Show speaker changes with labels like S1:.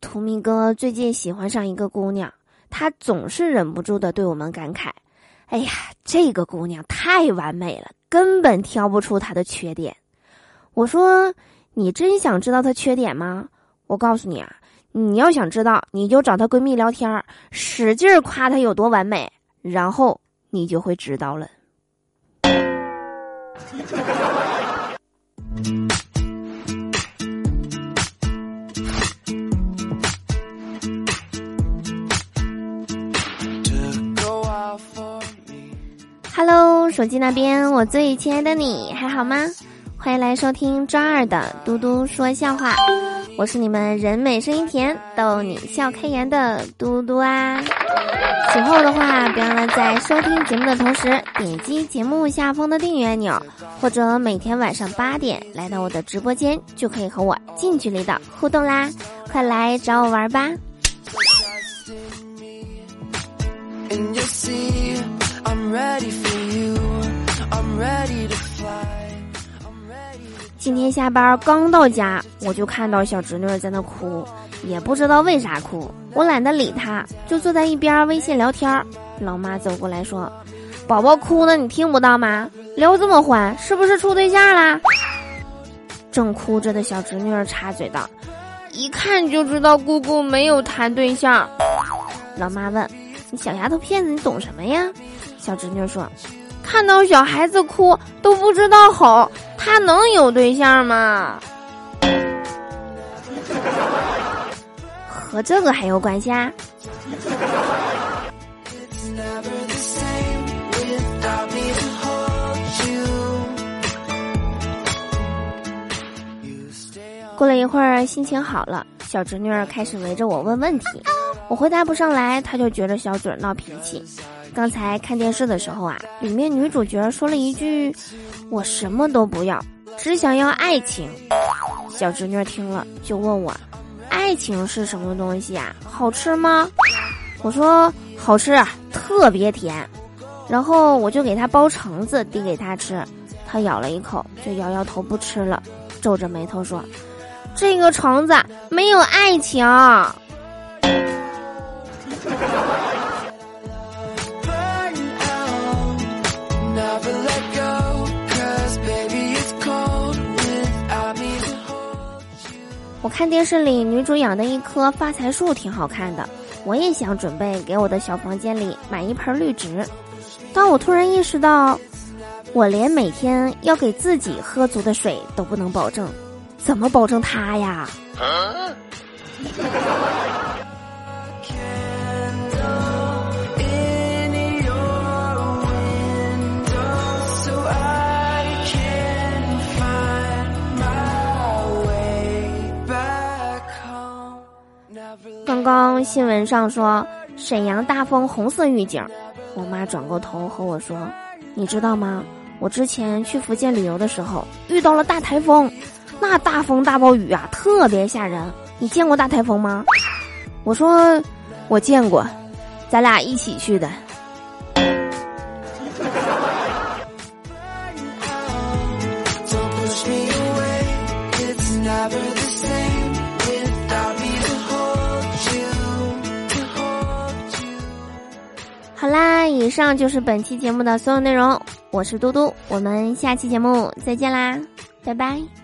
S1: 图米哥最近喜欢上一个姑娘，他总是忍不住的对我们感慨：“哎呀，这个姑娘太完美了，根本挑不出她的缺点。”我说：“你真想知道她缺点吗？我告诉你啊，你要想知道，你就找她闺蜜聊天，使劲夸她有多完美，然后你就会知道了。” Hello，手机那边，我最亲爱的你还好吗？欢迎来收听周二的嘟嘟说笑话，我是你们人美声音甜、逗你笑开颜的嘟嘟啊。喜欢我的话，别忘了在收听节目的同时点击节目下方的订阅按钮，或者每天晚上八点来到我的直播间，就可以和我近距离的互动啦！快来找我玩吧！今天下班刚到家，我就看到小侄女在那哭，也不知道为啥哭。我懒得理她，就坐在一边微信聊天。老妈走过来说：“宝宝哭呢，你听不到吗？聊这么欢，是不是处对象啦？”正哭着的小侄女插嘴道：“一看就知道姑姑没有谈对象。”老妈问：“你小丫头片子，你懂什么呀？”小侄女说。看到小孩子哭都不知道吼，他能有对象吗？和这个还有关系啊？过了一会儿，心情好了，小侄女儿开始围着我问问题，我回答不上来，她就撅着小嘴闹脾气。刚才看电视的时候啊，里面女主角说了一句：“我什么都不要，只想要爱情。”小侄女听了就问我：“爱情是什么东西啊？好吃吗？”我说：“好吃，特别甜。”然后我就给她包橙子递给她吃，她咬了一口就摇摇头不吃了，皱着眉头说：“这个橙子没有爱情。”我看电视里女主养的一棵发财树挺好看的，我也想准备给我的小房间里买一盆绿植。当我突然意识到，我连每天要给自己喝足的水都不能保证，怎么保证它呀？刚刚新闻上说沈阳大风红色预警，我妈转过头和我说：“你知道吗？我之前去福建旅游的时候遇到了大台风，那大风大暴雨啊，特别吓人。你见过大台风吗？”我说：“我见过，咱俩一起去的。”那，以上就是本期节目的所有内容。我是嘟嘟，我们下期节目再见啦，拜拜。